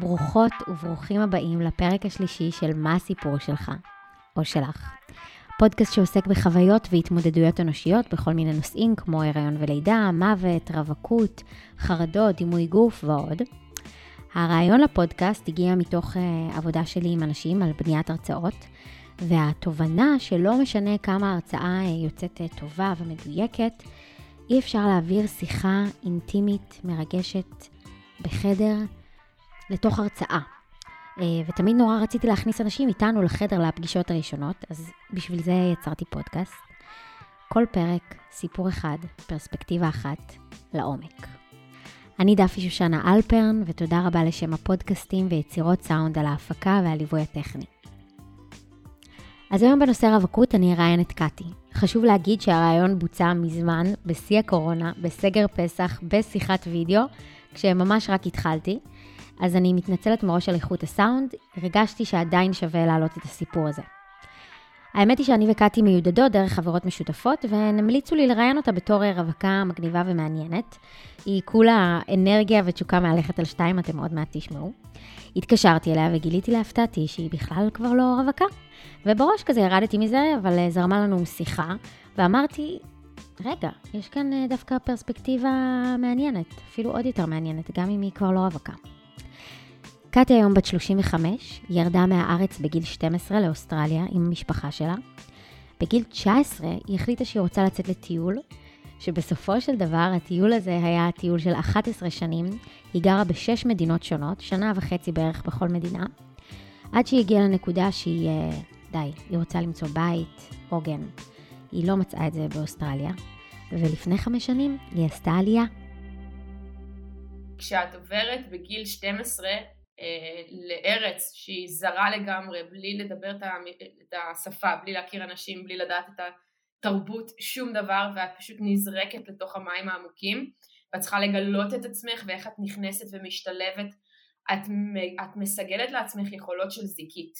ברוכות וברוכים הבאים לפרק השלישי של מה הסיפור שלך, או שלך. פודקאסט שעוסק בחוויות והתמודדויות אנושיות בכל מיני נושאים כמו הריון ולידה, מוות, רווקות, חרדות, דימוי גוף ועוד. הרעיון לפודקאסט הגיע מתוך uh, עבודה שלי עם אנשים על בניית הרצאות, והתובנה שלא משנה כמה ההרצאה uh, יוצאת uh, טובה ומדויקת, אי אפשר להעביר שיחה אינטימית, מרגשת, בחדר, לתוך הרצאה. ותמיד נורא רציתי להכניס אנשים איתנו לחדר לפגישות הראשונות, אז בשביל זה יצרתי פודקאסט. כל פרק, סיפור אחד, פרספקטיבה אחת, לעומק. אני דפי שושנה אלפרן, ותודה רבה לשם הפודקאסטים ויצירות סאונד על ההפקה והליווי הטכני. אז היום בנושא רווקות אני אראיין את קאטי. חשוב להגיד שהרעיון בוצע מזמן, בשיא הקורונה, בסגר פסח, בשיחת וידאו, כשממש רק התחלתי. אז אני מתנצלת מראש על איכות הסאונד, הרגשתי שעדיין שווה להעלות את הסיפור הזה. האמת היא שאני וקטי מיודדות דרך חברות משותפות, והן המליצו לי לראיין אותה בתור רווקה מגניבה ומעניינת. היא כולה אנרגיה ותשוקה מהלכת על שתיים, אתם עוד מעט תשמעו. התקשרתי אליה וגיליתי להפתעתי שהיא בכלל כבר לא רווקה. ובראש כזה ירדתי מזה, אבל זרמה לנו שיחה, ואמרתי, רגע, יש כאן אה, דווקא פרספקטיבה מעניינת, אפילו עוד יותר מעניינת, גם אם היא כבר לא רווקה. קטי היום בת 35, היא ירדה מהארץ בגיל 12 לאוסטרליה עם המשפחה שלה. בגיל 19 היא החליטה שהיא רוצה לצאת לטיול, שבסופו של דבר הטיול הזה היה טיול של 11 שנים. היא גרה בשש מדינות שונות, שנה וחצי בערך בכל מדינה, עד שהיא הגיעה לנקודה שהיא, אה, די, היא רוצה למצוא בית, עוגן. היא לא מצאה את זה באוסטרליה, ולפני חמש שנים היא עשתה עלייה. כשאת עוברת בגיל 12 אה, לארץ שהיא זרה לגמרי, בלי לדבר את השפה, בלי להכיר אנשים, בלי לדעת את התרבות, שום דבר, ואת פשוט נזרקת לתוך המים העמוקים, ואת צריכה לגלות את עצמך ואיך את נכנסת ומשתלבת, את, את מסגלת לעצמך יכולות של זיקית,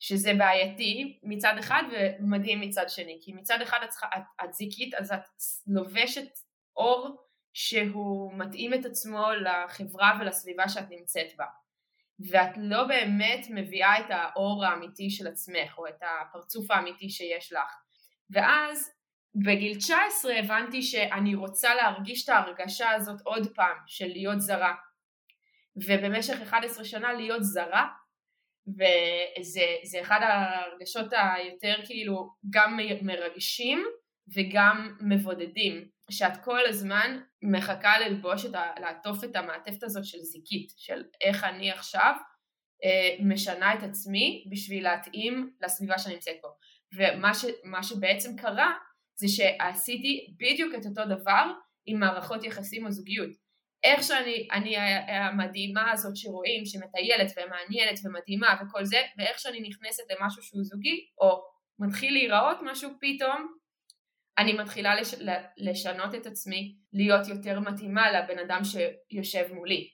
שזה בעייתי מצד אחד ומדהים מצד שני, כי מצד אחד את, את, את זיקית אז את לובשת אור שהוא מתאים את עצמו לחברה ולסביבה שאת נמצאת בה. ואת לא באמת מביאה את האור האמיתי של עצמך, או את הפרצוף האמיתי שיש לך. ואז בגיל 19 הבנתי שאני רוצה להרגיש את ההרגשה הזאת עוד פעם, של להיות זרה. ובמשך 11 שנה להיות זרה, וזה אחד הרגשות היותר כאילו גם מרגשים וגם מבודדים. שאת כל הזמן מחכה ללבוש, את ה, לעטוף את המעטפת הזאת של זיקית, של איך אני עכשיו אה, משנה את עצמי בשביל להתאים לסביבה שאני נמצאת פה. ומה ש, שבעצם קרה זה שעשיתי בדיוק את אותו דבר עם מערכות יחסים או זוגיות. איך שאני, אני המדהימה הזאת שרואים, שמטיילת ומעניינת ומדהימה וכל זה, ואיך שאני נכנסת למשהו שהוא זוגי, או מתחיל להיראות משהו פתאום, אני מתחילה לש, לשנות את עצמי להיות יותר מתאימה לבן אדם שיושב מולי.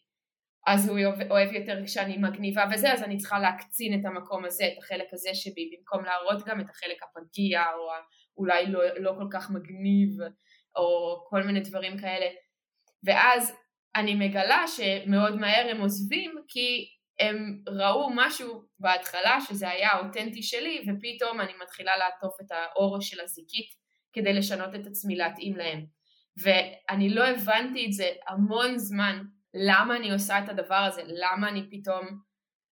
אז הוא אוהב יותר כשאני מגניבה וזה, אז אני צריכה להקצין את המקום הזה, את החלק הזה שבי, במקום להראות גם את החלק הפגיע, או אולי לא, לא כל כך מגניב, או כל מיני דברים כאלה. ואז אני מגלה שמאוד מהר הם עוזבים, כי הם ראו משהו בהתחלה שזה היה אותנטי שלי, ופתאום אני מתחילה לעטוף את האור של הזיקית כדי לשנות את עצמי להתאים להם. ואני לא הבנתי את זה המון זמן, למה אני עושה את הדבר הזה, למה אני פתאום,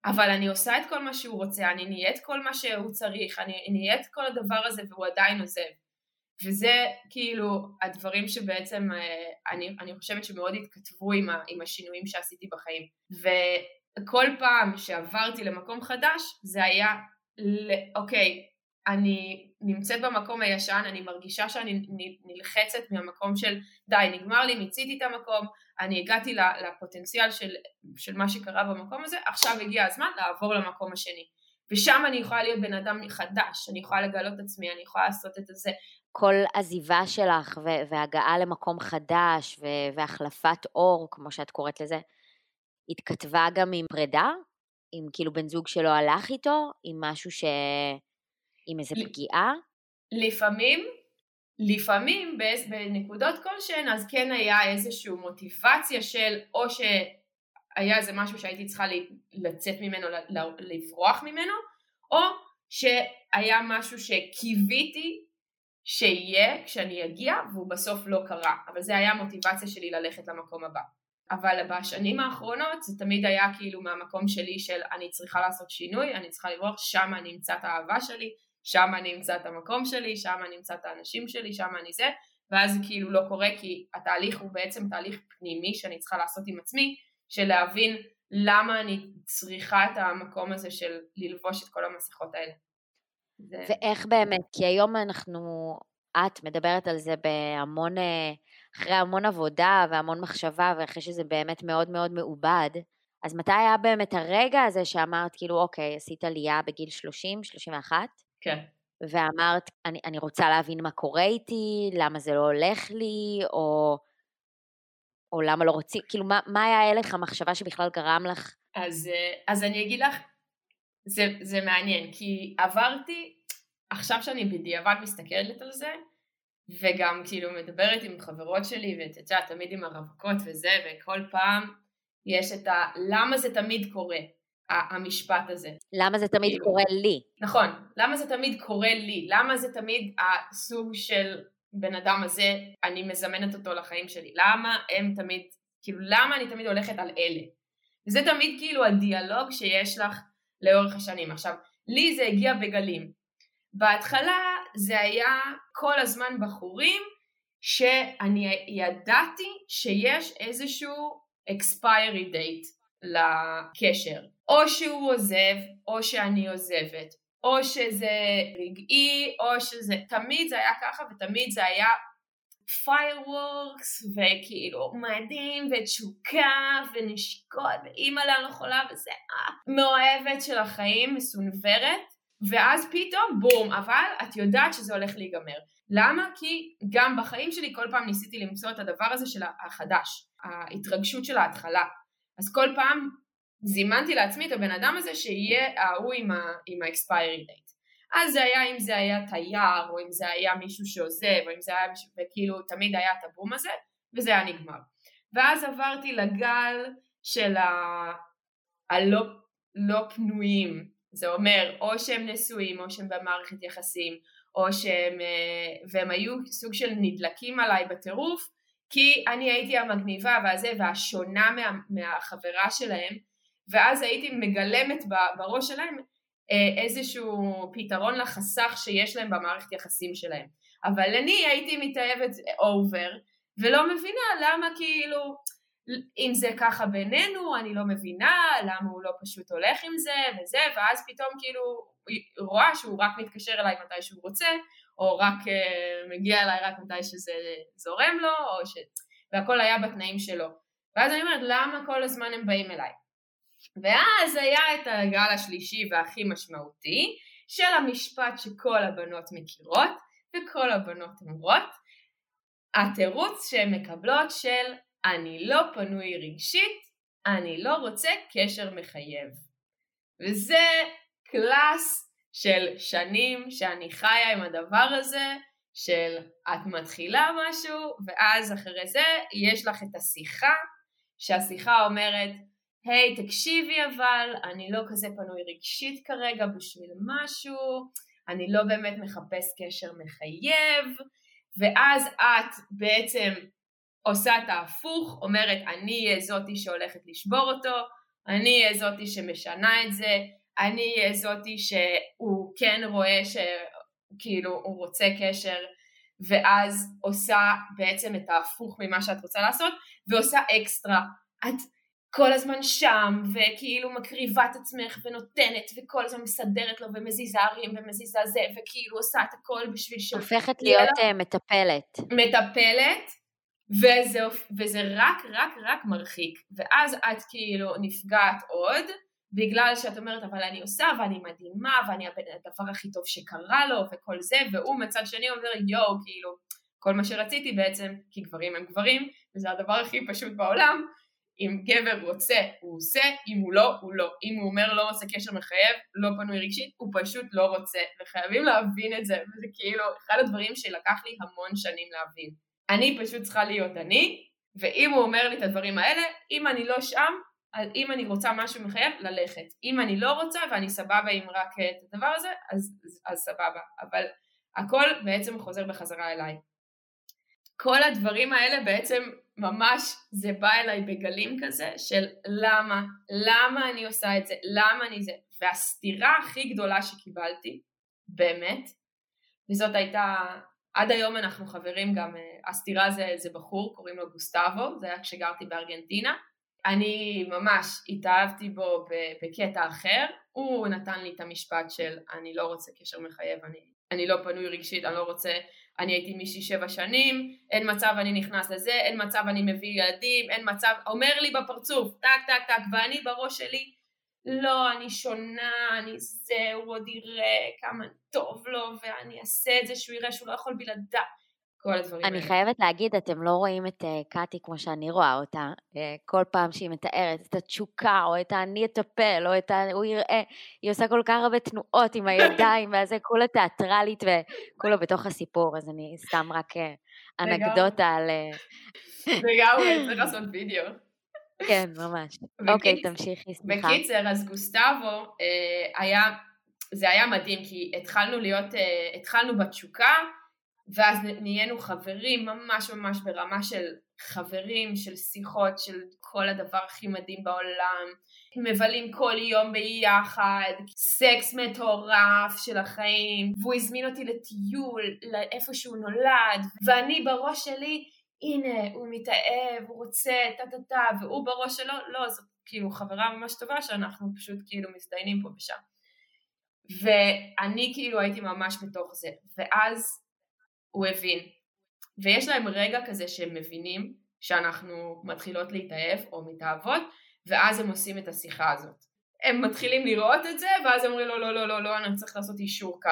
אבל אני עושה את כל מה שהוא רוצה, אני נהיית כל מה שהוא צריך, אני נהיית כל הדבר הזה והוא עדיין עוזב. וזה כאילו הדברים שבעצם אה, אני, אני חושבת שמאוד התכתבו עם, ה, עם השינויים שעשיתי בחיים. וכל פעם שעברתי למקום חדש זה היה, אוקיי, אני נמצאת במקום הישן, אני מרגישה שאני נלחצת מהמקום של די, נגמר לי, מיציתי את המקום, אני הגעתי לפוטנציאל של, של מה שקרה במקום הזה, עכשיו הגיע הזמן לעבור למקום השני. ושם אני יכולה להיות בן אדם חדש, אני יכולה לגלות את עצמי, אני יכולה לעשות את זה. כל עזיבה שלך והגעה למקום חדש והחלפת אור, כמו שאת קוראת לזה, התכתבה גם עם פרידה? עם כאילו בן זוג שלא הלך איתו? עם משהו ש... עם איזה פגיעה? לפעמים, לפעמים בנקודות כלשהן אז כן היה איזושהי מוטיבציה של או היה איזה משהו שהייתי צריכה לצאת ממנו, לברוח ממנו, או שהיה משהו שקיוויתי שיהיה כשאני אגיע והוא בסוף לא קרה, אבל זה היה המוטיבציה שלי ללכת למקום הבא. אבל בשנים האחרונות זה תמיד היה כאילו מהמקום שלי של אני צריכה לעשות שינוי, אני צריכה לברוח, שם אני אמצא את האהבה שלי, שם אני אמצא את המקום שלי, שם אני אמצא את האנשים שלי, שם אני זה, ואז זה כאילו לא קורה כי התהליך הוא בעצם תהליך פנימי שאני צריכה לעשות עם עצמי, של להבין למה אני צריכה את המקום הזה של ללבוש את כל המסכות האלה. זה... ואיך באמת, כי היום אנחנו, את מדברת על זה בהמון, אה, אחרי המון עבודה והמון מחשבה, ואחרי שזה באמת מאוד מאוד מעובד, אז מתי היה באמת הרגע הזה שאמרת, כאילו, אוקיי, עשית עלייה בגיל 30, 31? כן. ואמרת, אני, אני רוצה להבין מה קורה איתי, למה זה לא הולך לי, או, או למה לא רוצים, כאילו, מה, מה היה הלך המחשבה שבכלל גרם לך? אז, אה, אז אני אגיד לך, זה, זה מעניין, כי עברתי, עכשיו שאני בדיעבד מסתכלת על זה, וגם כאילו מדברת עם חברות שלי, ואת יודעת, תמיד עם הרווקות וזה, וכל פעם יש את ה... למה זה תמיד קורה, המשפט הזה. למה זה תמיד כאילו, קורה לי. נכון, למה זה תמיד קורה לי, למה זה תמיד הסוג של בן אדם הזה, אני מזמנת אותו לחיים שלי, למה הם תמיד, כאילו למה אני תמיד הולכת על אלה. וזה תמיד כאילו הדיאלוג שיש לך לאורך השנים. עכשיו, לי זה הגיע בגלים. בהתחלה זה היה כל הזמן בחורים שאני ידעתי שיש איזשהו expiry date לקשר. או שהוא עוזב, או שאני עוזבת, או שזה רגעי, או שזה... תמיד זה היה ככה ותמיד זה היה פיירוורקס וכאילו מדהים ותשוקה ונשיקות ואימא לה לא חולה וזה אה, מאוהבת של החיים, מסונוורת ואז פתאום בום, אבל את יודעת שזה הולך להיגמר. למה? כי גם בחיים שלי כל פעם ניסיתי למצוא את הדבר הזה של החדש, ההתרגשות של ההתחלה. אז כל פעם זימנתי לעצמי את הבן אדם הזה שיהיה ההוא עם ה-expiry date. אז זה היה אם זה היה תייר, או אם זה היה מישהו שעוזב, או אם זה היה מישהו, וכאילו תמיד היה את הבום הזה, וזה היה נגמר. ואז עברתי לגל של ה... הלא לא פנויים, זה אומר או שהם נשואים, או שהם במערכת יחסים, או שהם, אה, והם היו סוג של נדלקים עליי בטירוף, כי אני הייתי המגניבה והזה והשונה מה, מהחברה שלהם, ואז הייתי מגלמת בראש שלהם אה, איזשהו פתרון לחסך שיש להם במערכת יחסים שלהם. אבל אני הייתי מתאהבת אובר, ולא מבינה למה כאילו, אם זה ככה בינינו, אני לא מבינה למה הוא לא פשוט הולך עם זה וזה, ואז פתאום כאילו רואה שהוא רק מתקשר אליי מתי שהוא רוצה, או רק uh, מגיע אליי רק מתי שזה זורם לו, או ש... והכל היה בתנאים שלו. ואז אני אומרת, למה כל הזמן הם באים אליי? ואז היה את הגל השלישי והכי משמעותי של המשפט שכל הבנות מכירות וכל הבנות אומרות, התירוץ שהן מקבלות של אני לא פנוי רגשית, אני לא רוצה קשר מחייב. וזה קלאס של שנים שאני חיה עם הדבר הזה, של את מתחילה משהו, ואז אחרי זה יש לך את השיחה, שהשיחה אומרת, היי, hey, תקשיבי אבל, אני לא כזה פנוי רגשית כרגע בשביל משהו, אני לא באמת מחפש קשר מחייב, ואז את בעצם עושה את ההפוך, אומרת אני אהיה זאתי שהולכת לשבור אותו, אני אהיה זאתי שמשנה את זה, אני אהיה זאתי שהוא כן רואה שכאילו הוא רוצה קשר. ואז עושה בעצם את ההפוך ממה שאת רוצה לעשות ועושה אקסטרה. את כל הזמן שם, וכאילו מקריבה את עצמך ונותנת, וכל הזמן מסדרת לו ומזיזה ערים ומזיזה זה, וכאילו עושה את הכל בשביל ש... הופכת להיות uh, מטפלת. מטפלת, וזה, וזה רק רק רק מרחיק, ואז את כאילו נפגעת עוד, בגלל שאת אומרת אבל אני עושה ואני מדהימה ואני הדבר הכי טוב שקרה לו וכל זה, והוא מצד שני אומר יואו כאילו כל מה שרציתי בעצם, כי גברים הם גברים, וזה הדבר הכי פשוט בעולם, אם גבר רוצה, הוא עושה, אם הוא לא, הוא לא. אם הוא אומר לא עושה קשר מחייב, לא פנוי רגשית, הוא פשוט לא רוצה. וחייבים להבין את זה, וזה כאילו אחד הדברים שלקח לי המון שנים להבין. אני פשוט צריכה להיות אני, ואם הוא אומר לי את הדברים האלה, אם אני לא שם, אז אם אני רוצה משהו מחייב, ללכת. אם אני לא רוצה ואני סבבה עם רק את הדבר הזה, אז, אז, אז סבבה. אבל הכל בעצם חוזר בחזרה אליי. כל הדברים האלה בעצם ממש זה בא אליי בגלים כזה של למה, למה אני עושה את זה, למה אני זה. והסתירה הכי גדולה שקיבלתי, באמת, וזאת הייתה, עד היום אנחנו חברים גם, אה, הסתירה זה, זה בחור, קוראים לו גוסטבו, זה היה כשגרתי בארגנטינה. אני ממש התאהבתי בו בקטע אחר, הוא נתן לי את המשפט של אני לא רוצה קשר מחייב, אני, אני לא פנוי רגשית, אני לא רוצה, אני הייתי מישהי שבע שנים, אין מצב אני נכנס לזה, אין מצב אני מביא ילדים, אין מצב, אומר לי בפרצוף, טק טק טק, ואני בראש שלי, לא, אני שונה, אני זה, הוא עוד יראה כמה טוב לו, ואני אעשה את זה שהוא יראה שהוא לא יכול בלעדיו. כל הדברים אני האלה. חייבת להגיד, אתם לא רואים את uh, קאטי כמו שאני רואה אותה, uh, כל פעם שהיא מתארת את התשוקה, או את ה"אני אטפל", או את ה... הוא יראה", היא עושה כל כך הרבה תנועות עם הידיים, וזה כולה תיאטרלית וכולה בתוך הסיפור, אז אני סתם רק uh, אנקדוטה על... לגמרי, צריך לעשות וידאו. כן, ממש. אוקיי, תמשיכי, סליחה. בקיצר, אז גוסטבו אה, היה, זה היה מדהים, כי התחלנו להיות, אה, התחלנו בתשוקה, ואז נהיינו חברים ממש ממש ברמה של חברים, של שיחות, של כל הדבר הכי מדהים בעולם. מבלים כל יום ביחד, סקס מטורף של החיים, והוא הזמין אותי לטיול לאיפה שהוא נולד, ואני בראש שלי הנה, הוא מתאהב, הוא רוצה, טה טה טה, והוא בראש שלו, לא, זאת כאילו חברה ממש טובה שאנחנו פשוט כאילו מזדיינים פה ושם. ואני כאילו הייתי ממש בתוך זה, ואז הוא הבין. ויש להם רגע כזה שהם מבינים שאנחנו מתחילות להתאהב או מתאהבות, ואז הם עושים את השיחה הזאת. הם מתחילים לראות את זה, ואז אומרים לו, לא, לא, לא, לא, אני צריך לעשות אישור קו.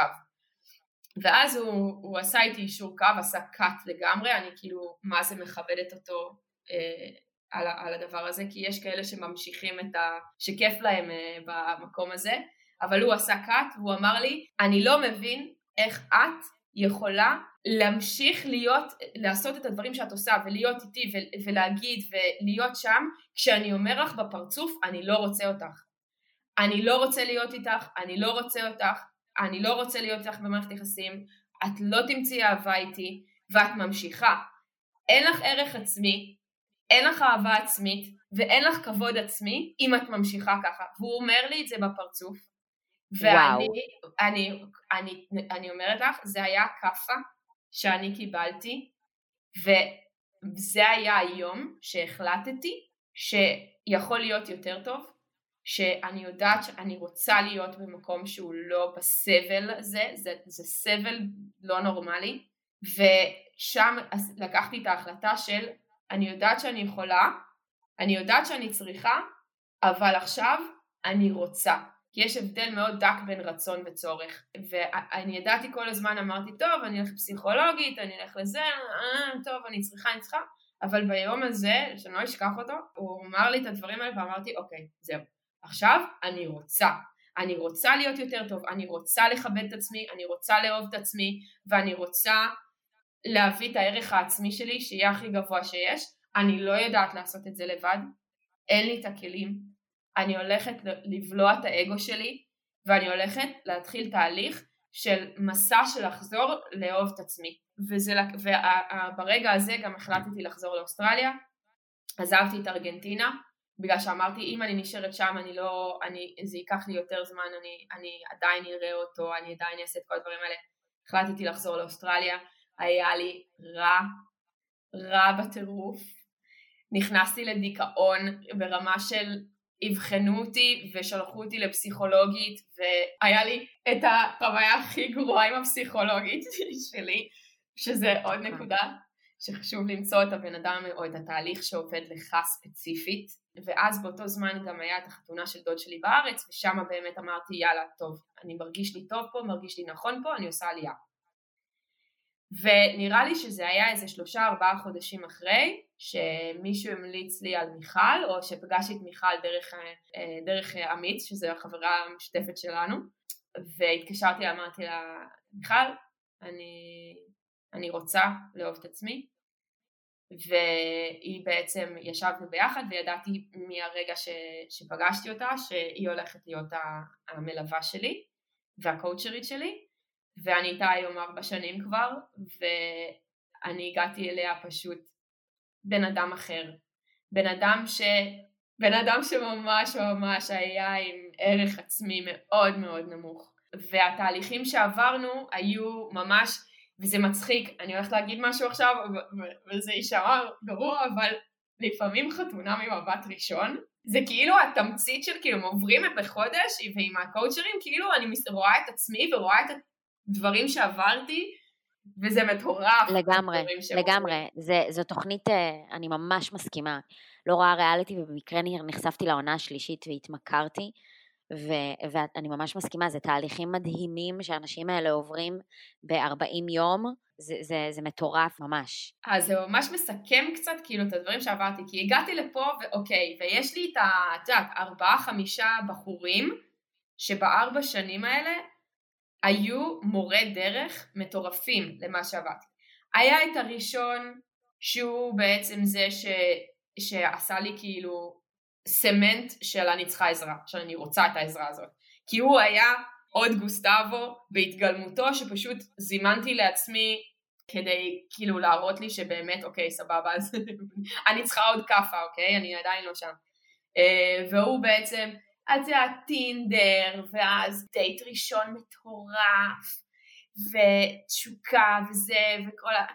ואז הוא, הוא עשה איתי אישור קו, עשה קאט לגמרי, אני כאילו מה זה מכבדת אותו אה, על, על הדבר הזה, כי יש כאלה שממשיכים את ה... שכיף להם אה, במקום הזה, אבל הוא עשה קאט והוא אמר לי, אני לא מבין איך את יכולה להמשיך להיות, לעשות את הדברים שאת עושה ולהיות איתי ו- ולהגיד ולהיות שם, כשאני אומר לך בפרצוף, אני לא רוצה אותך. אני לא רוצה להיות איתך, אני לא רוצה אותך, אני לא רוצה להיות איתך במערכת יחסים, את לא תמצאי אהבה איתי, ואת ממשיכה. אין לך ערך עצמי, אין לך אהבה עצמית, ואין לך כבוד עצמי אם את ממשיכה ככה. והוא אומר לי את זה בפרצוף, ואני אני, אני, אני, אני אומרת לך, זה היה כאפה שאני קיבלתי, וזה היה היום שהחלטתי שיכול להיות יותר טוב, שאני יודעת שאני רוצה להיות במקום שהוא לא בסבל הזה, זה, זה סבל לא נורמלי, ושם לקחתי את ההחלטה של אני יודעת שאני יכולה, אני יודעת שאני צריכה, אבל עכשיו אני רוצה. כי יש הבדל מאוד דק בין רצון וצורך. ואני ידעתי כל הזמן, אמרתי, טוב, אני אלך פסיכולוגית, אני אלך לזה, אה, טוב, אני צריכה, אני צריכה, אבל ביום הזה, שאני לא אשכח אותו, הוא אמר לי את הדברים האלה ואמרתי, אוקיי, זהו. עכשיו אני רוצה. אני רוצה להיות יותר טוב, אני רוצה לכבד את עצמי, אני רוצה לאהוב את עצמי, ואני רוצה להביא את הערך העצמי שלי שיהיה הכי גבוה שיש. אני לא יודעת לעשות את זה לבד, אין לי את הכלים. אני הולכת לבלוע את האגו שלי, ואני הולכת להתחיל תהליך של מסע של לחזור לאהוב את עצמי. וזה, וברגע הזה גם החלטתי לחזור לאוסטרליה, עזבתי את ארגנטינה, בגלל שאמרתי אם אני נשארת שם אני לא, אני, זה ייקח לי יותר זמן, אני, אני עדיין אראה אותו, אני עדיין אעשה את כל הדברים האלה. החלטתי לחזור לאוסטרליה, היה לי רע, רע בטירוף. נכנסתי לדיכאון ברמה של אבחנו אותי ושלחו אותי לפסיכולוגית והיה לי את החוויה הכי גרועה עם הפסיכולוגית שלי, שזה עוד נקודה שחשוב למצוא את הבן אדם או את התהליך שעובד לך ספציפית. ואז באותו זמן גם היה את החתונה של דוד שלי בארץ ושם באמת אמרתי יאללה טוב אני מרגיש לי טוב פה, מרגיש לי נכון פה, אני עושה עלייה ונראה לי שזה היה איזה שלושה ארבעה חודשים אחרי שמישהו המליץ לי על מיכל או שפגשתי את מיכל דרך, אה, דרך עמית שזו החברה המשותפת שלנו והתקשרתי אמרתי לה מיכל אני, אני רוצה לאהוב את עצמי. והיא בעצם, ישבנו ביחד וידעתי מהרגע ש, שפגשתי אותה שהיא הולכת להיות המלווה שלי והקואוצ'רית שלי ואני איתה היום ארבע שנים כבר ואני הגעתי אליה פשוט בן אדם אחר, בן אדם ש... בן אדם שממש ממש היה עם ערך עצמי מאוד מאוד נמוך. והתהליכים שעברנו היו ממש וזה מצחיק, אני הולכת להגיד משהו עכשיו וזה יישמע גרוע אבל לפעמים חתונה ממבט ראשון זה כאילו התמצית של כאילו עוברים את בחודש ועם הקואוצ'רים כאילו אני רואה את עצמי ורואה את הדברים שעברתי וזה מטורף. לגמרי, לגמרי. זה, זו תוכנית, אה, אני ממש מסכימה. לא רואה ריאליטי ובמקרה נחשפתי לעונה השלישית והתמכרתי. ו- ואני ממש מסכימה, זה תהליכים מדהימים שהאנשים האלה עוברים ב-40 יום, זה, זה, זה מטורף ממש. אז זה ממש מסכם קצת כאילו את הדברים שעברתי, כי הגעתי לפה ואוקיי, ויש לי את ה... את יודעת, ארבעה חמישה בחורים שבארבע שנים האלה היו מורי דרך מטורפים למה שעברתי. היה את הראשון שהוא בעצם זה ש... שעשה לי כאילו סמנט של אני צריכה עזרה, שאני רוצה את העזרה הזאת. כי הוא היה עוד גוסטבו בהתגלמותו שפשוט זימנתי לעצמי כדי כאילו להראות לי שבאמת אוקיי סבבה אז אני צריכה עוד כאפה אוקיי אני עדיין לא שם uh, והוא בעצם את יודעת טינדר ואז דייט ראשון מטורף ותשוקה וזה וכל ה...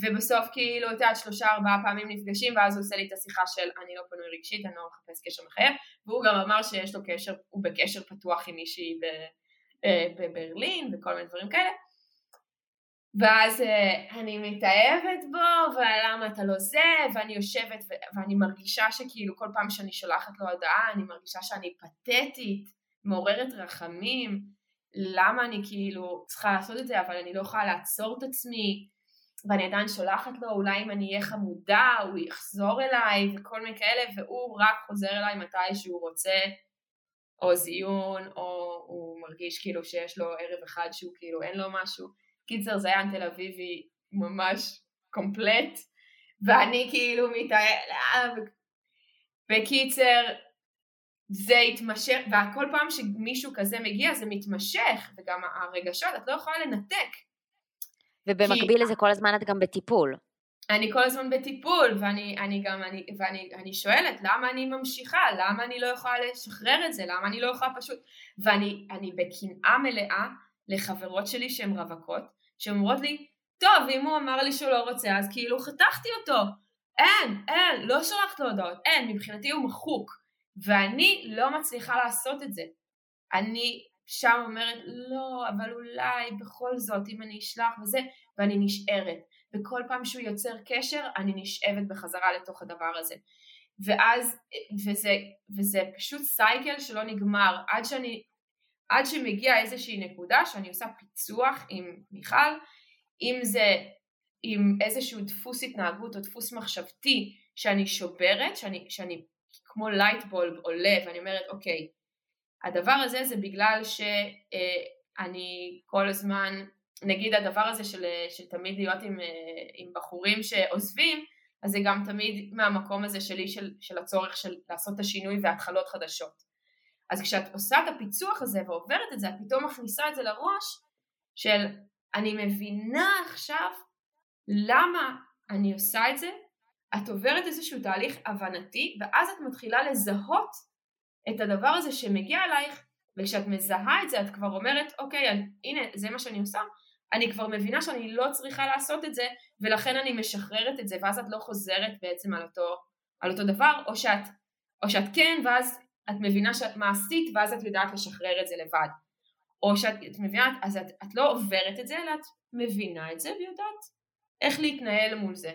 ובסוף כאילו, את יודעת, שלושה ארבעה פעמים נפגשים ואז הוא עושה לי את השיחה של אני לא פנוי רגשית, אני לא מחפש קשר מחייב, והוא גם אמר שיש לו קשר, הוא בקשר פתוח עם מישהי אה, בברלין וכל מיני דברים כאלה. ואז אה, אני מתאהבת בו, ולמה אתה לא זה, ואני יושבת ואני מרגישה שכאילו כל פעם שאני שולחת לו הודעה, אני מרגישה שאני פתטית, מעוררת רחמים, למה אני כאילו צריכה לעשות את זה, אבל אני לא יכולה לעצור את עצמי, ואני עדיין שולחת לו, אולי אם אני אהיה חמודה, הוא יחזור אליי וכל מיני כאלה, והוא רק חוזר אליי מתי שהוא רוצה או זיון, או הוא מרגיש כאילו שיש לו ערב אחד שהוא כאילו אין לו משהו. קיצר זה היה תל אביבי ממש קומפלט, ואני כאילו מתאהב. בקיצר, זה התמשך, וכל פעם שמישהו כזה מגיע זה מתמשך, וגם הרגשות, את לא יכולה לנתק. ובמקביל כי... לזה כל הזמן את גם בטיפול. אני כל הזמן בטיפול, ואני אני גם, אני, ואני אני שואלת למה אני ממשיכה, למה אני לא יכולה לשחרר את זה, למה אני לא יכולה פשוט, ואני בקנאה מלאה לחברות שלי שהן רווקות, שאומרות לי, טוב, אם הוא אמר לי שהוא לא רוצה, אז כאילו חתכתי אותו. אין, אין, לא שלחת לו הודעות, אין, מבחינתי הוא מחוק. ואני לא מצליחה לעשות את זה. אני שם אומרת, לא, אבל אולי בכל זאת, אם אני אשלח וזה, ואני נשארת. וכל פעם שהוא יוצר קשר, אני נשאבת בחזרה לתוך הדבר הזה. ואז, וזה, וזה פשוט סייקל שלא נגמר, עד שאני, עד שמגיע איזושהי נקודה שאני עושה פיצוח עם מיכל, אם זה עם איזשהו דפוס התנהגות או דפוס מחשבתי שאני שוברת, שאני, שאני כמו לייטבולב עולה ואני אומרת אוקיי, הדבר הזה זה בגלל שאני כל הזמן, נגיד הדבר הזה של, של תמיד להיות עם, עם בחורים שעוזבים, אז זה גם תמיד מהמקום הזה שלי של, של הצורך של לעשות את השינוי והתחלות חדשות. אז כשאת עושה את הפיצוח הזה ועוברת את זה, את פתאום מכניסה את זה לראש של אני מבינה עכשיו למה אני עושה את זה, את עוברת איזשהו תהליך הבנתי ואז את מתחילה לזהות את הדבר הזה שמגיע אלייך, וכשאת מזהה את זה את כבר אומרת, אוקיי, הנה, זה מה שאני עושה, אני כבר מבינה שאני לא צריכה לעשות את זה, ולכן אני משחררת את זה, ואז את לא חוזרת בעצם על אותו, על אותו דבר, או שאת, או שאת כן, ואז את מבינה שאת מעשית, ואז את יודעת לשחרר את זה לבד. או שאת את מבינה, אז את, את לא עוברת את זה, אלא את מבינה את זה ויודעת איך להתנהל מול זה.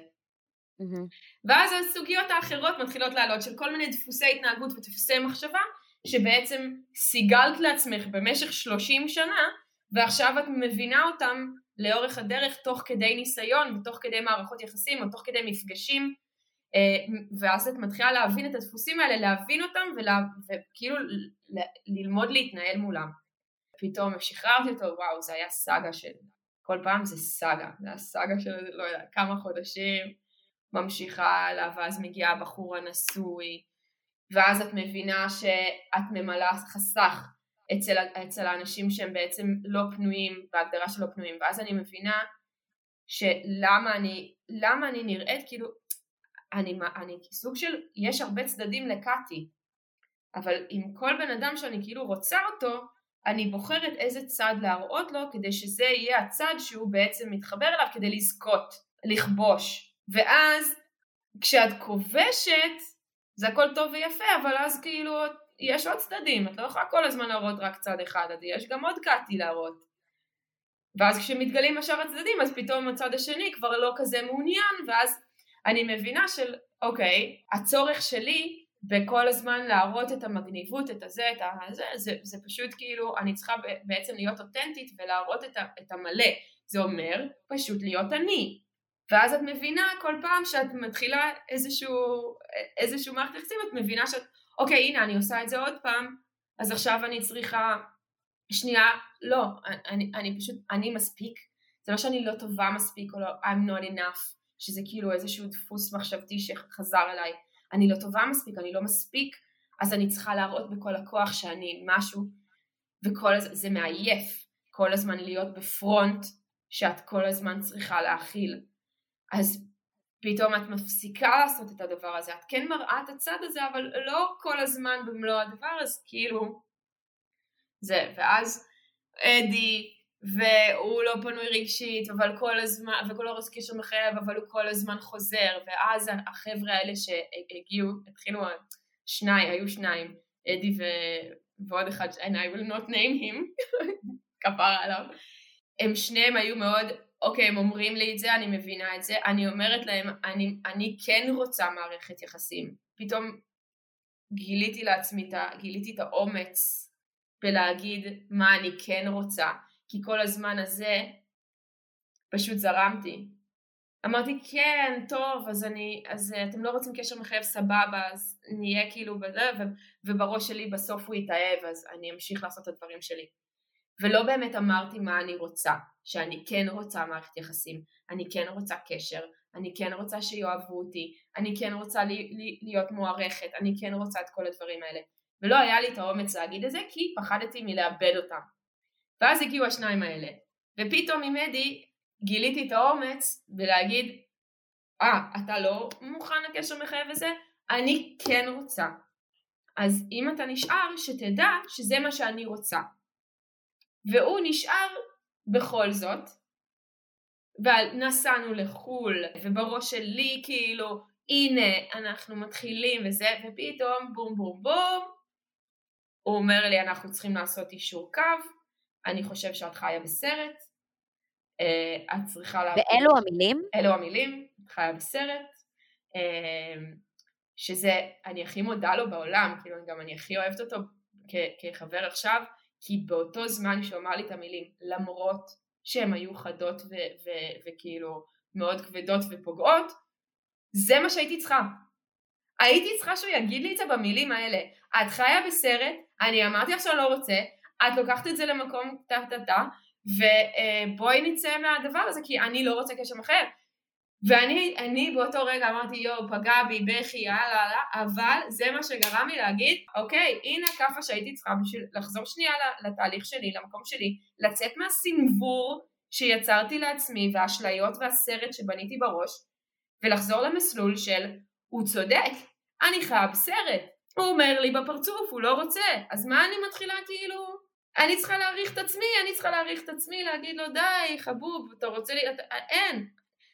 Mm-hmm. ואז הסוגיות האחרות מתחילות לעלות של כל מיני דפוסי התנהגות ודפוסי מחשבה שבעצם סיגלת לעצמך במשך 30 שנה ועכשיו את מבינה אותם לאורך הדרך תוך כדי ניסיון ותוך כדי מערכות יחסים או תוך כדי מפגשים ואז את מתחילה להבין את הדפוסים האלה, להבין אותם ולה, וכאילו ללמוד להתנהל מולם. פתאום שחררתי אותו, וואו זה היה סאגה של, כל פעם זה סאגה, זה היה סאגה של לא יודע, כמה חודשים ממשיכה הלאה, ואז מגיע הבחור הנשוי, ואז את מבינה שאת ממלאה חסך אצל, אצל האנשים שהם בעצם לא פנויים, בהגדרה של לא פנויים, ואז אני מבינה שלמה אני, למה אני נראית כאילו, אני, אני סוג של, יש הרבה צדדים לקאטי, אבל עם כל בן אדם שאני כאילו רוצה אותו, אני בוחרת איזה צד להראות לו כדי שזה יהיה הצד שהוא בעצם מתחבר אליו כדי לזכות, לכבוש. ואז כשאת כובשת זה הכל טוב ויפה, אבל אז כאילו יש עוד צדדים, את לא יכולה כל הזמן להראות רק צד אחד, אז יש גם עוד קאטי להראות. ואז כשמתגלים השאר הצדדים אז פתאום הצד השני כבר לא כזה מעוניין ואז אני מבינה של אוקיי, הצורך שלי בכל הזמן להראות את המגניבות, את הזה, את הזה, זה, זה פשוט כאילו, אני צריכה בעצם להיות אותנטית ולהראות את, ה, את המלא. זה אומר פשוט להיות אני. ואז את מבינה כל פעם שאת מתחילה איזשהו, איזשהו מערכת יחסים, את מבינה שאת, אוקיי, הנה, אני עושה את זה עוד פעם, אז עכשיו אני צריכה, שנייה, לא, אני, אני פשוט, אני מספיק. זה לא שאני לא טובה מספיק, או לא, I'm not enough, שזה כאילו איזשהו דפוס מחשבתי שחזר אליי. אני לא טובה מספיק, אני לא מספיק, אז אני צריכה להראות בכל הכוח שאני משהו, וכל הזמן, זה מעייף, כל הזמן להיות בפרונט שאת כל הזמן צריכה להכיל. אז פתאום את מפסיקה לעשות את הדבר הזה, את כן מראה את הצד הזה, אבל לא כל הזמן במלוא הדבר, אז כאילו, זה, ואז אדי, והוא לא פנוי רגשית, אבל כל הזמן, וכל הורס קשר מחייב, אבל הוא כל הזמן חוזר, ואז החבר'ה האלה שהגיעו, התחילו, שניים, היו שניים, אדי ו... ועוד אחד, and I will not name him, כפרה עליו, הם שניהם היו מאוד, אוקיי, הם אומרים לי את זה, אני מבינה את זה, אני אומרת להם, אני, אני כן רוצה מערכת יחסים. פתאום גיליתי לעצמי, גיליתי את האומץ בלהגיד מה אני כן רוצה. כי כל הזמן הזה פשוט זרמתי. אמרתי כן, טוב, אז אני, אז אה, אתם לא רוצים קשר מחייב סבבה, אז נהיה כאילו בזה, ובראש שלי בסוף הוא יתאהב, אז אני אמשיך לעשות את הדברים שלי. ולא באמת אמרתי מה אני רוצה, שאני כן רוצה מערכת יחסים, אני כן רוצה קשר, אני כן רוצה שיאהבו אותי, אני כן רוצה לי, לי, להיות מוערכת, אני כן רוצה את כל הדברים האלה. ולא היה לי את האומץ להגיד את זה כי פחדתי מלאבד אותם. ואז הגיעו השניים האלה. ופתאום עם אדי גיליתי את האומץ בלהגיד, אה, ah, אתה לא מוכן לקשר מחייב וזה? אני כן רוצה. אז אם אתה נשאר, שתדע שזה מה שאני רוצה. והוא נשאר בכל זאת, ונסענו לחו"ל, ובראש שלי כאילו, הנה, אנחנו מתחילים וזה, ופתאום בום בום בום, הוא אומר לי, אנחנו צריכים לעשות אישור קו, אני חושב שאת חיה בסרט, אה, את צריכה לה... ואלו המילים? אלו המילים, את חיה בסרט, אה, שזה, אני הכי מודה לו בעולם, כאילו גם אני הכי אוהבת אותו כחבר עכשיו, כי באותו זמן שהוא אמר לי את המילים, למרות שהן היו חדות וכאילו מאוד כבדות ופוגעות, זה מה שהייתי צריכה. הייתי צריכה שהוא יגיד לי את זה במילים האלה. את חיה בסרט, אני אמרתי לך שאני לא רוצה, את לוקחת את זה למקום טה טה טה, ובואי נצא מהדבר הזה, כי אני לא רוצה קשר אחר. ואני באותו רגע אמרתי יואו פגע בי בכי יאללה יאללה אבל זה מה שגרם לי להגיד אוקיי הנה כאפה שהייתי צריכה בשביל לחזור שנייה לתהליך שלי למקום שלי לצאת מהסנוור שיצרתי לעצמי והאשליות והסרט שבניתי בראש ולחזור למסלול של הוא צודק אני חייב סרט הוא אומר לי בפרצוף הוא לא רוצה אז מה אני מתחילה כאילו אני צריכה להעריך את עצמי, אני צריכה להעריך את עצמי, להגיד לו די חבוב, אתה רוצה לי, אתה, אין,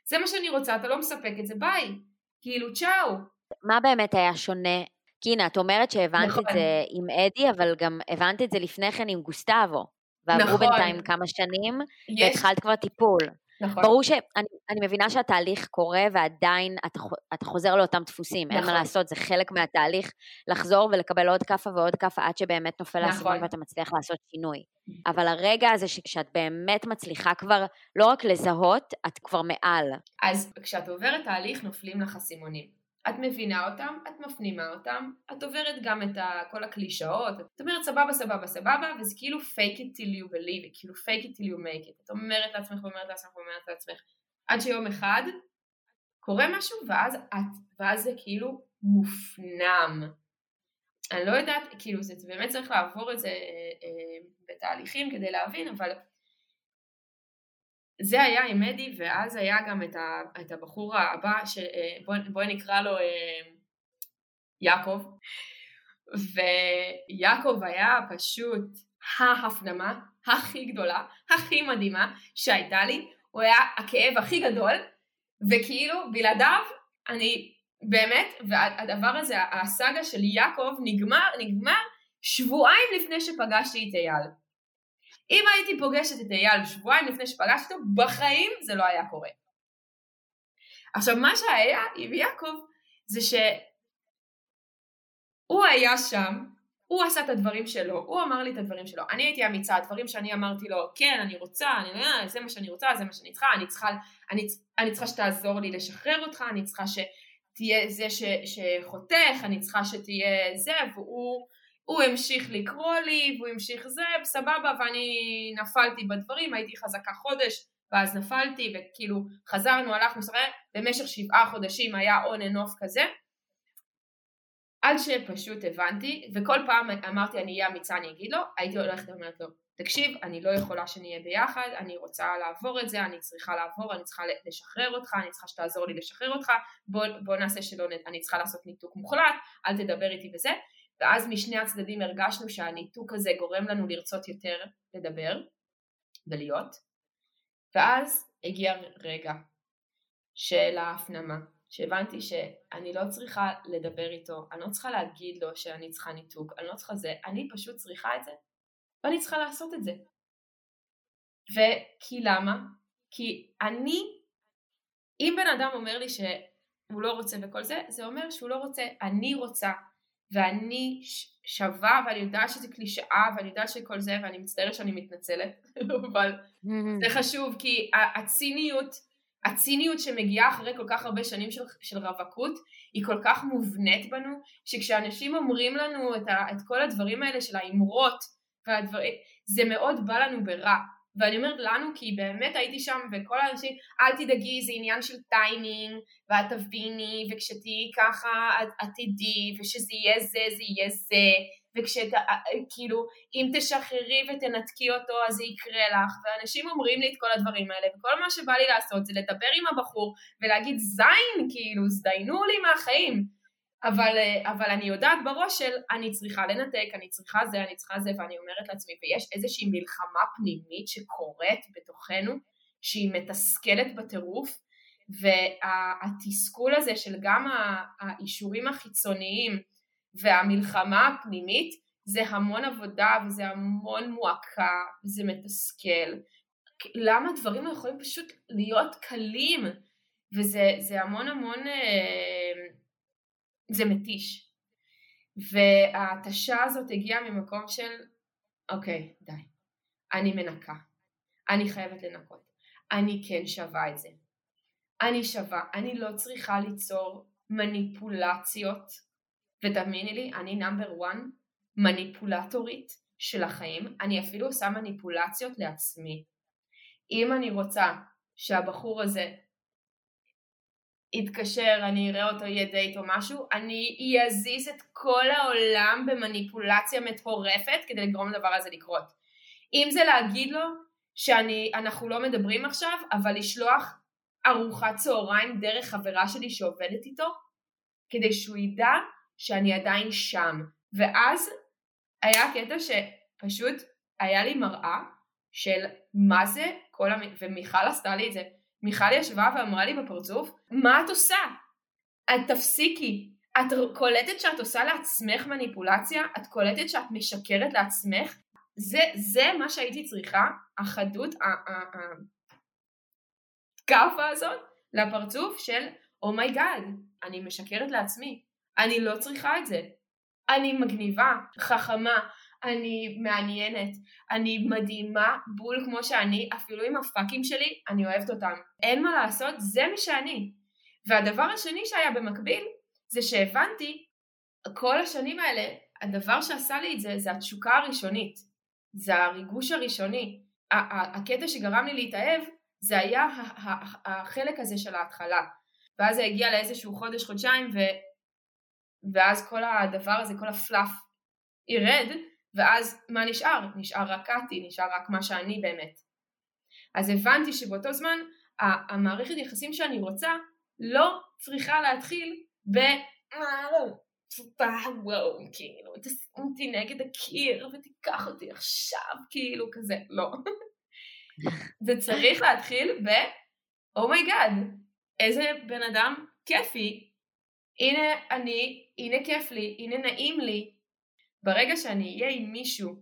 זה מה שאני רוצה, אתה לא מספק את זה, ביי, כאילו צ'או. מה באמת היה שונה? כי הנה, את אומרת שהבנת נכון. את זה עם אדי, אבל גם הבנת את זה לפני כן עם גוסטבו. ועברו נכון. בינתיים כמה שנים, יש. והתחלת כבר טיפול. נכון. ברור שאני מבינה שהתהליך קורה ועדיין אתה, אתה חוזר לאותם דפוסים, נכון. אין מה נכון. לעשות, זה חלק מהתהליך לחזור ולקבל עוד כאפה ועוד כאפה עד שבאמת נופל נכון. האסימון ואתה מצליח לעשות שינוי. אבל הרגע הזה שאת באמת מצליחה כבר לא רק לזהות, את כבר מעל. אז כשאת עוברת תהליך נופלים לך אסימונים. את מבינה אותם, את מפנימה אותם, את עוברת גם את כל הקלישאות, את אומרת סבבה סבבה סבבה, וזה כאילו fake it till you believe it, כאילו fake it till you make it. את אומרת לעצמך ואומרת לעצמך ואומרת לעצמך, עד שיום אחד קורה משהו ואז, את, ואז זה כאילו מופנם. אני לא יודעת, כאילו זה, באמת צריך לעבור את זה אה, אה, בתהליכים כדי להבין, אבל זה היה עם אדי, ואז היה גם את, ה, את הבחור הבא, שבואי בוא נקרא לו אה, יעקב, ויעקב היה פשוט ההפנמה הכי גדולה, הכי מדהימה שהייתה לי, הוא היה הכאב הכי גדול, וכאילו בלעדיו אני באמת, והדבר הזה, הסאגה של יעקב נגמר, נגמר שבועיים לפני שפגשתי את אייל. אם הייתי פוגשת את אייל שבועיים לפני שפגשתי אותו, בחיים זה לא היה קורה. עכשיו מה שהיה עם יעקב זה שהוא היה שם, הוא עשה את הדברים שלו, הוא אמר לי את הדברים שלו, אני הייתי אמיצה, הדברים שאני אמרתי לו, כן, אני רוצה, אני, אה, זה מה שאני רוצה, זה מה שאני צריכה, אני צריכה, אני, אני צריכה שתעזור לי לשחרר אותך, אני צריכה שתהיה זה ש, שחותך, אני צריכה שתהיה זה, והוא הוא המשיך לקרוא לי, והוא המשיך זה, סבבה, ואני נפלתי בדברים, הייתי חזקה חודש, ואז נפלתי, וכאילו חזרנו, הלכנו, שחק, במשך שבעה חודשים היה on and off כזה, עד שפשוט הבנתי, וכל פעם אמרתי אני אהיה אמיצה, אני אגיד לו, הייתי הולכת ואומרת לו, תקשיב, אני לא יכולה שנהיה ביחד, אני רוצה לעבור את זה, אני צריכה לעבור, אני צריכה לשחרר אותך, אני צריכה שתעזור לי לשחרר אותך, בוא, בוא נעשה שלא, אני צריכה לעשות ניתוק מוחלט, אל תדבר איתי וזה, ואז משני הצדדים הרגשנו שהניתוק הזה גורם לנו לרצות יותר לדבר ולהיות, ואז הגיע רגע של ההפנמה, שהבנתי שאני לא צריכה לדבר איתו, אני לא צריכה להגיד לו שאני צריכה ניתוק, אני לא צריכה זה, אני פשוט צריכה את זה, ואני צריכה לעשות את זה. וכי למה? כי אני, אם בן אדם אומר לי שהוא לא רוצה וכל זה, זה אומר שהוא לא רוצה, אני רוצה, ואני שווה ואני יודעת שזה קלישאה ואני יודעת שכל זה ואני מצטערת שאני מתנצלת אבל זה חשוב כי הציניות הציניות שמגיעה אחרי כל כך הרבה שנים של, של רווקות היא כל כך מובנית בנו שכשאנשים אומרים לנו את, ה, את כל הדברים האלה של האמרות והדברים זה מאוד בא לנו ברע ואני אומרת לנו כי באמת הייתי שם וכל האנשים אל תדאגי זה עניין של טיימינג ואת תביני וכשתהיי ככה את תדעי ושזה יהיה זה זה יהיה זה. וכשכאילו אם תשחררי ותנתקי אותו אז זה יקרה לך. ואנשים אומרים לי את כל הדברים האלה וכל מה שבא לי לעשות זה לדבר עם הבחור ולהגיד זין כאילו זדיינו לי מהחיים אבל, אה, אבל אני יודעת בראש של אני צריכה לנתק, אני צריכה זה, אני צריכה זה, ואני אומרת לעצמי, ויש איזושהי מלחמה פנימית שקורית בתוכנו, שהיא מתסכלת בטירוף, והתסכול הזה של גם האישורים החיצוניים והמלחמה הפנימית, זה המון עבודה וזה המון מועקה, וזה מתסכל. למה דברים לא יכולים פשוט להיות קלים? וזה המון המון... אה, זה מתיש. וההתשה הזאת הגיעה ממקום של אוקיי, די, אני מנקה, אני חייבת לנקות, אני כן שווה את זה, אני שווה, אני לא צריכה ליצור מניפולציות, ותאמיני לי, אני number one מניפולטורית של החיים, אני אפילו עושה מניפולציות לעצמי. אם אני רוצה שהבחור הזה יתקשר, אני אראה אותו, יהיה דייט או משהו, אני אזיז את כל העולם במניפולציה מטורפת כדי לגרום לדבר הזה לקרות. אם זה להגיד לו שאנחנו לא מדברים עכשיו, אבל לשלוח ארוחת צהריים דרך חברה שלי שעובדת איתו, כדי שהוא ידע שאני עדיין שם. ואז היה קטע שפשוט היה לי מראה של מה זה כל המ... ומיכל עשתה לי את זה. מיכל ישבה ואמרה לי בפרצוף, מה את עושה? את תפסיקי. את קולטת שאת עושה לעצמך מניפולציה? את קולטת שאת משקרת לעצמך? זה, זה מה שהייתי צריכה, החדות, הכאפה הזאת, לפרצוף של oh my god, אני משקרת לעצמי. אני לא צריכה את זה. אני מגניבה, חכמה, אני מעניינת, אני מדהימה בול כמו שאני, אפילו עם ה fuck-ים שלי, אני אוהבת אותם. אין מה לעשות, זה מי שאני. והדבר השני שהיה במקביל, זה שהבנתי, כל השנים האלה, הדבר שעשה לי את זה, זה התשוקה הראשונית. זה הריגוש הראשוני. הקטע שגרם לי להתאהב, זה היה החלק הזה של ההתחלה. ואז זה הגיע לאיזשהו חודש, חודשיים, ו... ואז כל הדבר הזה, כל הפלאף ירד, ואז מה נשאר? נשאר רק קאטי, נשאר רק מה שאני באמת. אז הבנתי שבאותו זמן המערכת יחסים שאני רוצה לא צריכה להתחיל ב... וואו, כאילו, תשים אותי נגד הקיר ותיקח אותי עכשיו, כאילו, כזה, לא. זה צריך להתחיל ב... oh my god, איזה בן אדם כיפי, הנה אני, הנה כיף לי, הנה נעים לי. ברגע שאני אהיה עם מישהו,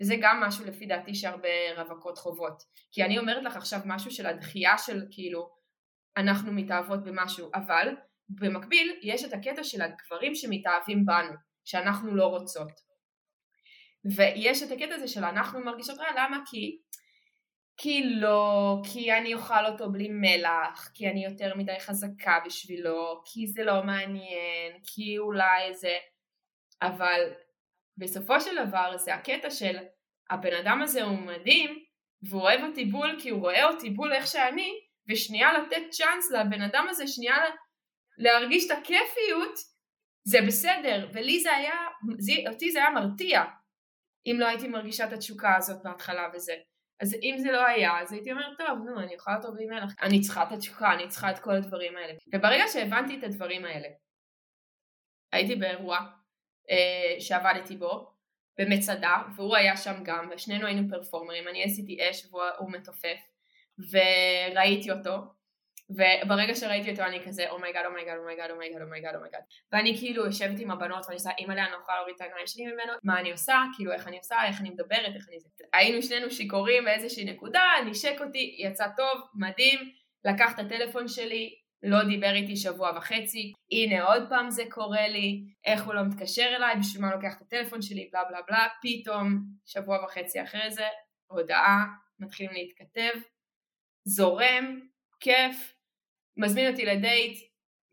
וזה גם משהו לפי דעתי שהרבה רווקות חוות, כי אני אומרת לך עכשיו משהו של הדחייה של כאילו, אנחנו מתאהבות במשהו, אבל במקביל יש את הקטע של הגברים שמתאהבים בנו, שאנחנו לא רוצות. ויש את הקטע הזה של אנחנו מרגישות רע, למה? כי כי לא, כי אני אוכל אותו בלי מלח, כי אני יותר מדי חזקה בשבילו, כי זה לא מעניין, כי אולי זה... אבל בסופו של דבר זה הקטע של הבן אדם הזה הוא מדהים, והוא אוהב אותי בול כי הוא רואה אותי בול איך שאני, ושנייה לתת צ'אנס לבן אדם הזה, שנייה להרגיש את הכיפיות, זה בסדר, ולי זה היה, זה, אותי זה היה מרתיע, אם לא הייתי מרגישה את התשוקה הזאת בהתחלה וזה. אז אם זה לא היה, אז הייתי אומרת, טוב, נו, אני אוכל אותו בלי מלח. אני צריכה את התשוקה, אני צריכה את כל הדברים האלה. וברגע שהבנתי את הדברים האלה, הייתי באירוע שעבדתי בו, במצדה, והוא היה שם גם, ושנינו היינו performer-ים, אני עשיתי אש והוא מתופף, וראיתי אותו, וברגע שראיתי אותו אני כזה אומייגאד אומייגאד אומייגאד אומייגאד אומייגאד אומייגאד ואני כאילו יושבת עם הבנות ואני עושה אימא'לה אני לא יכולה להוריד את העיניים שלי ממנו מה אני עושה? כאילו איך אני עושה? איך אני מדברת? איך אני זה? היינו שנינו שיכורים באיזושהי נקודה נשק אותי יצא טוב מדהים לקח את הטלפון שלי לא דיבר איתי שבוע וחצי, הנה עוד פעם זה קורה לי, איך הוא לא מתקשר אליי, בשביל מה לוקח את הטלפון שלי, בלה בלה בלה, פתאום שבוע וחצי אחרי זה, הודעה, מתחילים להתכתב, זורם, כיף, מזמין אותי לדייט,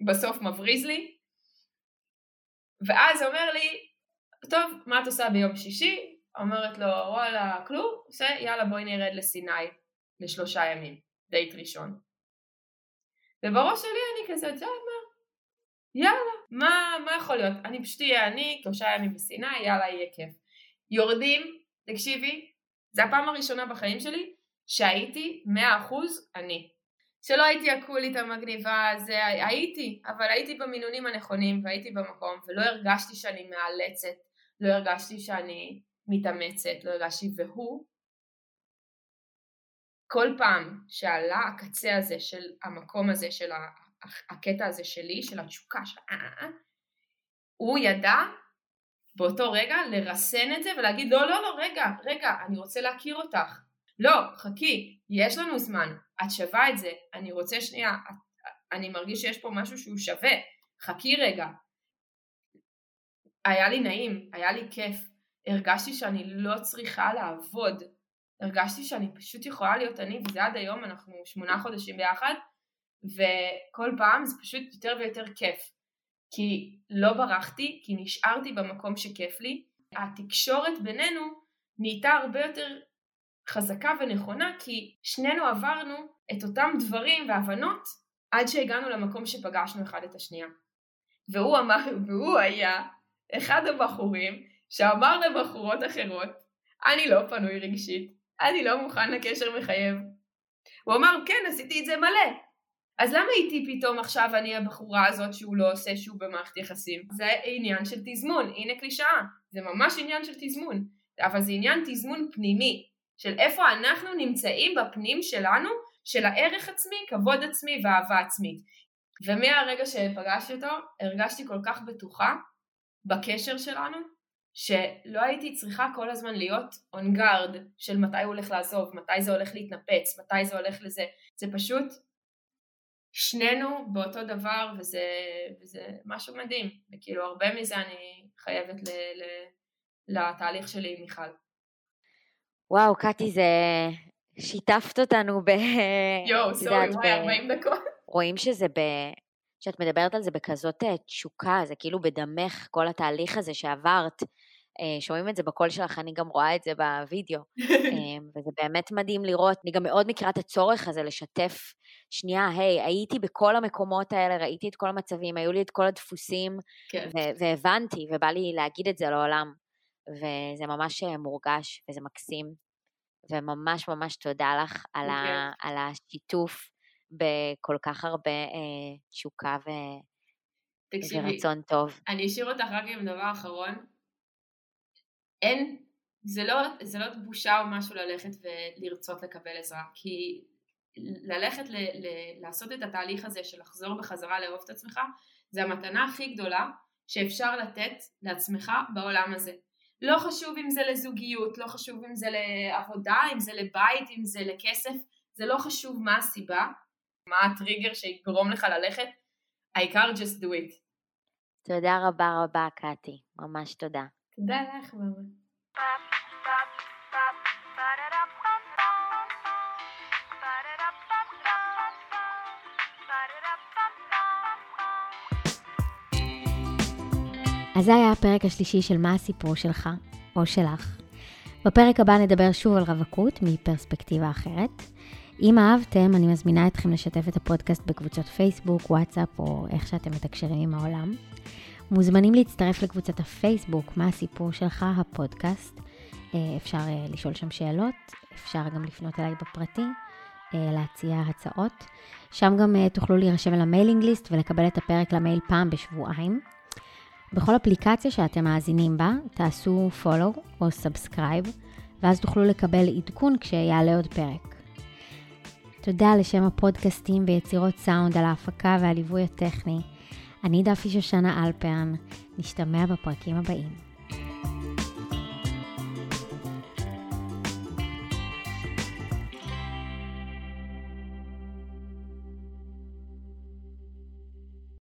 בסוף מבריז לי, ואז אומר לי, טוב, מה את עושה ביום שישי? אומרת לו, וואלה, כלום, עושה, יאללה בואי נרד לסיני לשלושה ימים, דייט ראשון. ובראש שלי אני כזה, את מה? יאללה, מה, מה יכול להיות? אני פשוט אהיה אני, שלושה ימים בסיני, יאללה, יהיה כיף. יורדים, תקשיבי, זו הפעם הראשונה בחיים שלי שהייתי מאה אחוז אני. שלא הייתי הקולית המגניבה, זה הייתי, אבל הייתי במינונים הנכונים והייתי במקום ולא הרגשתי שאני מאלצת, לא הרגשתי שאני מתאמצת, לא הרגשתי והוא כל פעם שעלה הקצה הזה של המקום הזה של הקטע הזה שלי, של התשוקה, של אה אה אה, הוא ידע באותו רגע לרסן את זה ולהגיד לא לא לא רגע רגע אני רוצה להכיר אותך לא חכי יש לנו זמן את שווה את זה, אני רוצה שנייה, אני מרגיש שיש פה משהו שהוא שווה, חכי רגע. היה לי נעים, היה לי כיף, הרגשתי שאני לא צריכה לעבוד, הרגשתי שאני פשוט יכולה להיות אני, וזה עד היום, אנחנו שמונה חודשים ביחד, וכל פעם זה פשוט יותר ויותר כיף. כי לא ברחתי, כי נשארתי במקום שכיף לי. התקשורת בינינו נהייתה הרבה יותר חזקה ונכונה כי שנינו עברנו את אותם דברים והבנות עד שהגענו למקום שפגשנו אחד את השנייה. והוא אמר, והוא היה אחד הבחורים שאמר לבחורות אחרות, אני לא פנוי רגשית, אני לא מוכן לקשר מחייב. הוא אמר, כן, עשיתי את זה מלא. אז למה איתי פתאום עכשיו אני הבחורה הזאת שהוא לא עושה שהוא במערכת יחסים? זה עניין של תזמון, הנה קלישאה, זה ממש עניין של תזמון, אבל זה עניין תזמון פנימי, של איפה אנחנו נמצאים בפנים שלנו, של הערך עצמי, כבוד עצמי ואהבה עצמית. ומהרגע שפגשתי אותו, הרגשתי כל כך בטוחה בקשר שלנו, שלא הייתי צריכה כל הזמן להיות און גארד של מתי הוא הולך לעזוב, מתי זה הולך להתנפץ, מתי זה הולך לזה. זה פשוט שנינו באותו דבר וזה, וזה משהו מדהים. וכאילו הרבה מזה אני חייבת ל, ל, לתהליך שלי עם מיכל. וואו, קטי, זה... שיתפת אותנו ב... יואו, סורי, וואי, 40 דקות. רואים שזה ב... שאת מדברת על זה בכזאת אה, תשוקה, זה כאילו בדמך, כל התהליך הזה שעברת. אה, שומעים את זה בקול שלך, אני גם רואה את זה בווידאו, אמ, וזה באמת מדהים לראות. אני גם מאוד מכירה את הצורך הזה לשתף שנייה, היי, הייתי בכל המקומות האלה, ראיתי את כל המצבים, היו לי את כל הדפוסים, כן. והבנתי, ובא לי להגיד את זה לעולם. וזה ממש אה, מורגש, וזה מקסים, וממש ממש תודה לך על, ה, כן. על השיתוף בכל כך הרבה אה, תשוקה ו... תקשיבי, ורצון טוב. אני אשאיר אותך רק עם דבר אחרון. אין, זה לא, זה לא בושה או משהו ללכת ולרצות לקבל עזרה, כי ללכת ל, ל, לעשות את התהליך הזה של לחזור בחזרה לאהוב את עצמך, זה המתנה הכי גדולה שאפשר לתת לעצמך בעולם הזה. לא חשוב אם זה לזוגיות, לא חשוב אם זה לעבודה, אם זה לבית, אם זה לכסף, זה לא חשוב מה הסיבה, מה הטריגר שיגרום לך ללכת, העיקר just do it. תודה רבה רבה קטי, ממש תודה. תודה לך. אז זה היה הפרק השלישי של מה הסיפור שלך, או שלך. בפרק הבא נדבר שוב על רווקות מפרספקטיבה אחרת. אם אהבתם, אני מזמינה אתכם לשתף את הפודקאסט בקבוצות פייסבוק, וואטסאפ או איך שאתם מתקשרים עם העולם. מוזמנים להצטרף לקבוצת הפייסבוק, מה הסיפור שלך, הפודקאסט. אה, אפשר אה, לשאול שם שאלות, אפשר גם לפנות אליי בפרטי, אה, להציע הצעות. שם גם תוכלו להירשם על ה mailing list ולקבל את הפרק למייל פעם בשבועיים. בכל אפליקציה שאתם מאזינים בה, תעשו follow או subscribe, ואז תוכלו לקבל עדכון כשיעלה עוד פרק. תודה לשם הפודקאסטים ויצירות סאונד על ההפקה והליווי הטכני. אני דפי שושנה אלפרן, נשתמע בפרקים הבאים.